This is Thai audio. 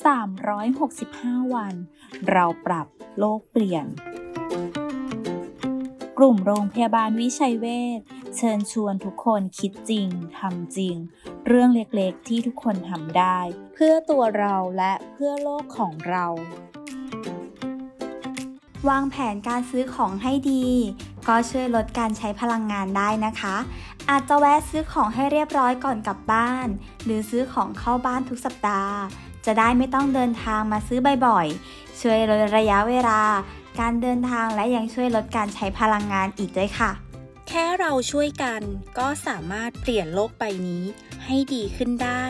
365 วัน เราปรับโลกเปลี่ยน กลุ่มโรงพยาบาลวิชัยเวชเชิญชวนทุกคนคิดจริงทำจริง เรื่องเล็กๆที่ทุกคนทำได้ เพื่อตัวเราและเพื่อโลกของเรา วางแผนการซื้อของให้ดี ก็ช่วยลดการใช้พลังงานได้นะคะ อาจจะแวะซื้อของให้เรียบร้อยก่อนกลับบ้าน หรือซื้อของเข้าบ้านทุกสัปดาห์ จะได้ไม่ต้องเดินทางมาซื้อบ่อยๆ ช่วยลดระยะเวลา การเดินทางและยังช่วยลดการใช้พลังงานอีกด้วยค่ะ แค่เราช่วยกันก็สามารถเปลี่ยนโลกใบนี้ให้ดีขึ้นได้